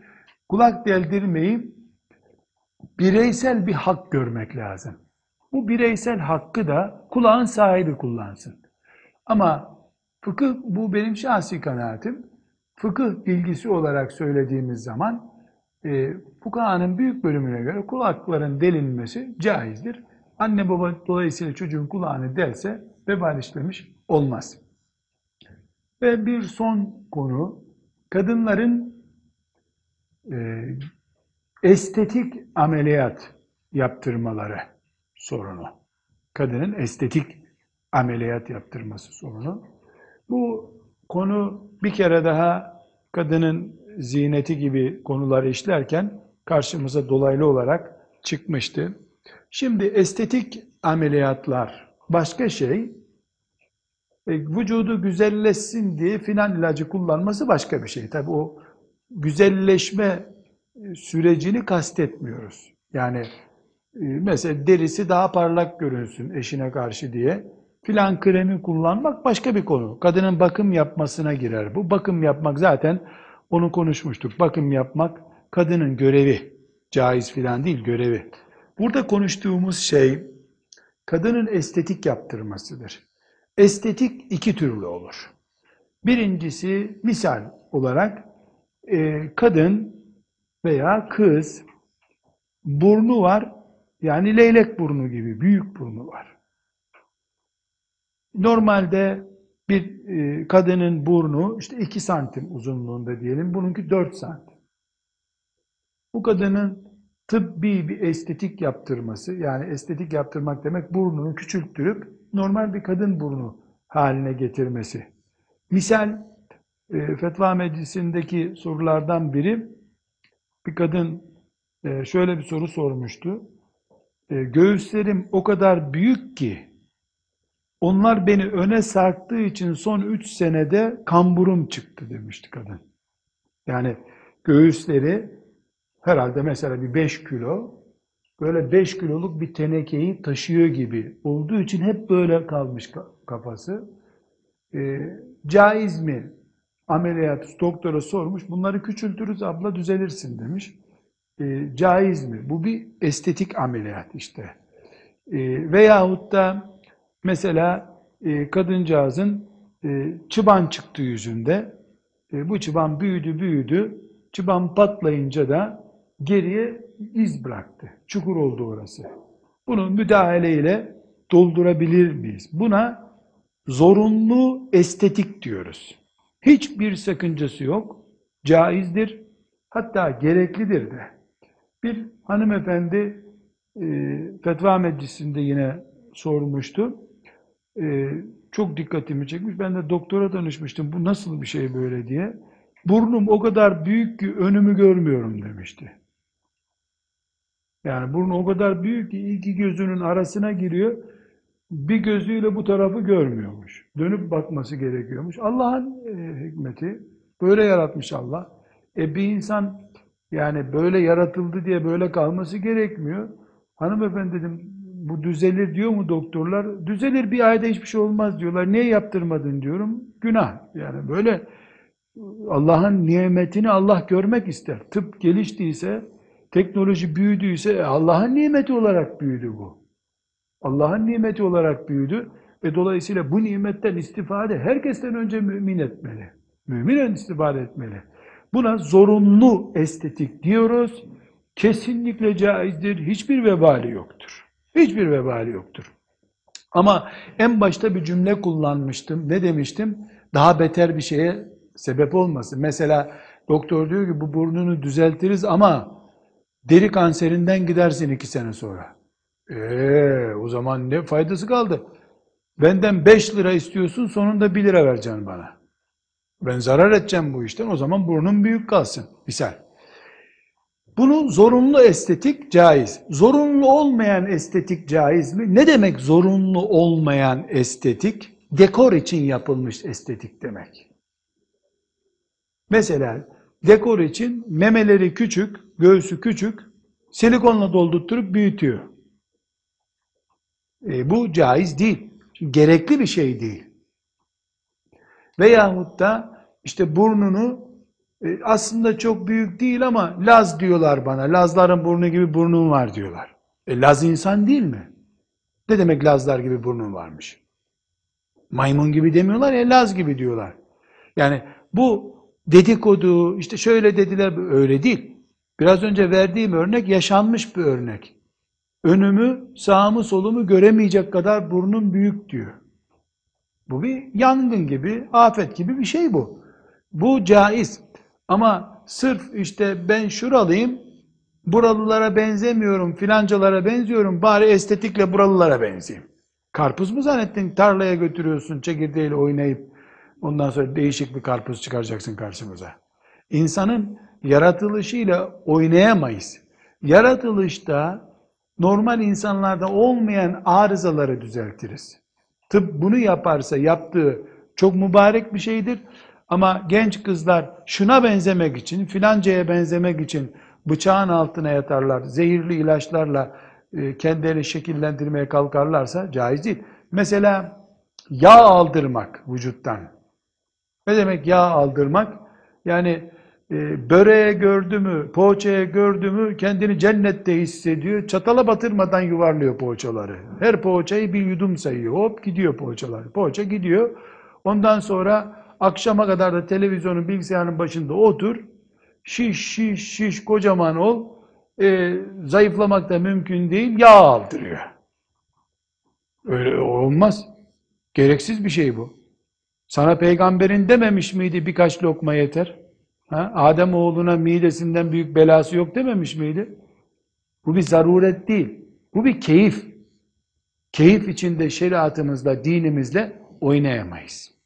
Kulak deldirmeyi bireysel bir hak görmek lazım. Bu bireysel hakkı da kulağın sahibi kullansın. Ama fıkıh, bu benim şahsi kanaatim, fıkıh bilgisi olarak söylediğimiz zaman e, fukahanın büyük bölümüne göre kulakların delinmesi caizdir. Anne baba dolayısıyla çocuğun kulağını delse vebal işlemiş olmaz. Ve bir son konu, kadınların e, estetik ameliyat yaptırmaları sorunu. Kadının estetik ameliyat yaptırması sorunu. Bu konu bir kere daha kadının ziyneti gibi konuları işlerken karşımıza dolaylı olarak çıkmıştı. Şimdi estetik ameliyatlar başka şey, e, vücudu güzelleşsin diye filan ilacı kullanması başka bir şey. Tabi o güzelleşme sürecini kastetmiyoruz. Yani e, mesela derisi daha parlak görünsün eşine karşı diye filan kremi kullanmak başka bir konu. Kadının bakım yapmasına girer bu. Bakım yapmak zaten onu konuşmuştuk. Bakım yapmak kadının görevi. Caiz filan değil görevi. Burada konuştuğumuz şey kadının estetik yaptırmasıdır. Estetik iki türlü olur. Birincisi misal olarak e, kadın veya kız burnu var yani leylek burnu gibi büyük burnu var. Normalde bir e, kadının burnu işte 2 santim uzunluğunda diyelim. Bununki 4 santim. Bu kadının tıbbi bir estetik yaptırması, yani estetik yaptırmak demek burnunu küçülttürüp normal bir kadın burnu haline getirmesi. Misal e, Fetva Meclisi'ndeki sorulardan biri bir kadın e, şöyle bir soru sormuştu. Göğüslerim o kadar büyük ki onlar beni öne sarktığı için son üç senede kamburum çıktı demişti kadın. Yani göğüsleri herhalde mesela bir beş kilo böyle beş kiloluk bir tenekeyi taşıyor gibi olduğu için hep böyle kalmış kafası. E, caiz mi? Ameliyat doktora sormuş. Bunları küçültürüz abla düzelirsin demiş. E, caiz mi? Bu bir estetik ameliyat işte. E, veyahut da Mesela e, kadıncağızın e, çıban çıktı yüzünde. E, bu çıban büyüdü büyüdü. Çıban patlayınca da geriye iz bıraktı. Çukur oldu orası. Bunu müdahaleyle doldurabilir miyiz? Buna zorunlu estetik diyoruz. Hiçbir sakıncası yok. Caizdir. Hatta gereklidir de. Bir hanımefendi e, fetva meclisinde yine sormuştu e, çok dikkatimi çekmiş. Ben de doktora danışmıştım. Bu nasıl bir şey böyle diye. Burnum o kadar büyük ki önümü görmüyorum demişti. Yani burnu o kadar büyük ki iki gözünün arasına giriyor. Bir gözüyle bu tarafı görmüyormuş. Dönüp bakması gerekiyormuş. Allah'ın e, hikmeti. Böyle yaratmış Allah. E bir insan yani böyle yaratıldı diye böyle kalması gerekmiyor. Hanımefendi dedim bu düzelir diyor mu doktorlar? Düzelir bir ayda hiçbir şey olmaz diyorlar. Niye yaptırmadın diyorum. Günah. Yani böyle Allah'ın nimetini Allah görmek ister. Tıp geliştiyse, teknoloji büyüdüyse e, Allah'ın nimeti olarak büyüdü bu. Allah'ın nimeti olarak büyüdü ve dolayısıyla bu nimetten istifade herkesten önce mümin etmeli. Müminen istifade etmeli. Buna zorunlu estetik diyoruz. Kesinlikle caizdir. Hiçbir vebali yoktur. Hiçbir vebali yoktur. Ama en başta bir cümle kullanmıştım. Ne demiştim? Daha beter bir şeye sebep olmasın. Mesela doktor diyor ki bu burnunu düzeltiriz ama Deri kanserinden gidersin iki sene sonra. Eee o zaman ne faydası kaldı? Benden 5 lira istiyorsun sonunda 1 lira vereceksin bana. Ben zarar edeceğim bu işten o zaman burnum büyük kalsın. Misal. Bunu zorunlu estetik caiz. Zorunlu olmayan estetik caiz mi? Ne demek zorunlu olmayan estetik? Dekor için yapılmış estetik demek. Mesela dekor için memeleri küçük, göğsü küçük, silikonla doldurtturup büyütüyor. E, bu caiz değil. Gerekli bir şey değil. Veyahut da işte burnunu e, aslında çok büyük değil ama Laz diyorlar bana. Lazların burnu gibi burnum var diyorlar. E, Laz insan değil mi? Ne demek Lazlar gibi burnum varmış? Maymun gibi demiyorlar ya Laz gibi diyorlar. Yani bu dedikodu işte şöyle dediler öyle değil. Biraz önce verdiğim örnek yaşanmış bir örnek. Önümü, sağımı, solumu göremeyecek kadar burnum büyük diyor. Bu bir yangın gibi, afet gibi bir şey bu. Bu caiz. Ama sırf işte ben şuralıyım, buralılara benzemiyorum, filancalara benziyorum, bari estetikle buralılara benzeyeyim. Karpuz mu zannettin? Tarlaya götürüyorsun, çekirdeğiyle oynayıp ondan sonra değişik bir karpuz çıkaracaksın karşımıza. İnsanın yaratılışıyla oynayamayız. Yaratılışta normal insanlarda olmayan arızaları düzeltiriz. Tıp bunu yaparsa yaptığı çok mübarek bir şeydir. Ama genç kızlar şuna benzemek için, filancaya benzemek için bıçağın altına yatarlar, zehirli ilaçlarla e, kendilerini şekillendirmeye kalkarlarsa caiz değil. Mesela yağ aldırmak vücuttan. Ne demek yağ aldırmak? Yani e, böreğe gördü mü, poğaçaya gördü mü kendini cennette hissediyor. Çatala batırmadan yuvarlıyor poğaçaları. Her poğaçayı bir yudum sayıyor. Hop gidiyor poğaçalar. Poğaça gidiyor. Ondan sonra akşama kadar da televizyonun bilgisayarın başında otur. Şiş şiş şiş kocaman ol. E, zayıflamak da mümkün değil. Yağ aldırıyor. Öyle olmaz. Gereksiz bir şey bu. Sana peygamberin dememiş miydi birkaç lokma yeter? Ha? Adem oğluna midesinden büyük belası yok dememiş miydi? Bu bir zaruret değil. Bu bir keyif. Keyif içinde şeriatımızla, dinimizle oynayamayız.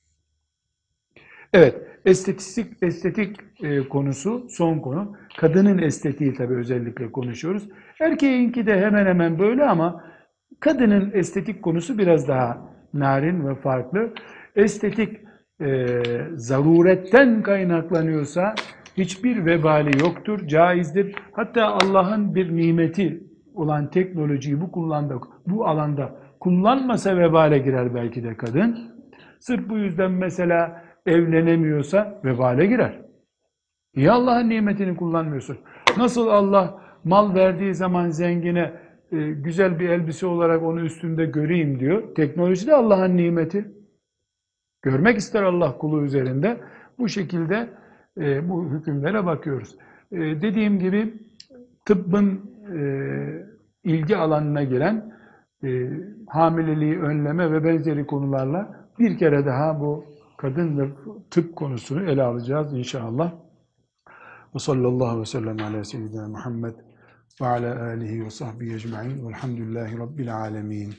Evet, estetik estetik e, konusu son konu. Kadının estetiği tabii özellikle konuşuyoruz. Erkeğinki de hemen hemen böyle ama kadının estetik konusu biraz daha narin ve farklı. Estetik e, zaruretten kaynaklanıyorsa hiçbir vebali yoktur, caizdir. Hatta Allah'ın bir nimeti olan teknolojiyi bu kullandı, bu alanda kullanmasa vebale girer belki de kadın. Sırf bu yüzden mesela evlenemiyorsa vebale girer. Niye Allah'ın nimetini kullanmıyorsun? Nasıl Allah mal verdiği zaman zengine e, güzel bir elbise olarak onu üstünde göreyim diyor. Teknoloji de Allah'ın nimeti. Görmek ister Allah kulu üzerinde. Bu şekilde e, bu hükümlere bakıyoruz. E, dediğim gibi tıbbın ilgi alanına giren hamileliği önleme ve benzeri konularla bir kere daha bu kadın ve tıp konusunu ele alacağız inşallah. Ve sallallahu ve sellem ala seyyidina Muhammed ve ala alihi ve sahbihi ecma'in velhamdülillahi rabbil alemin.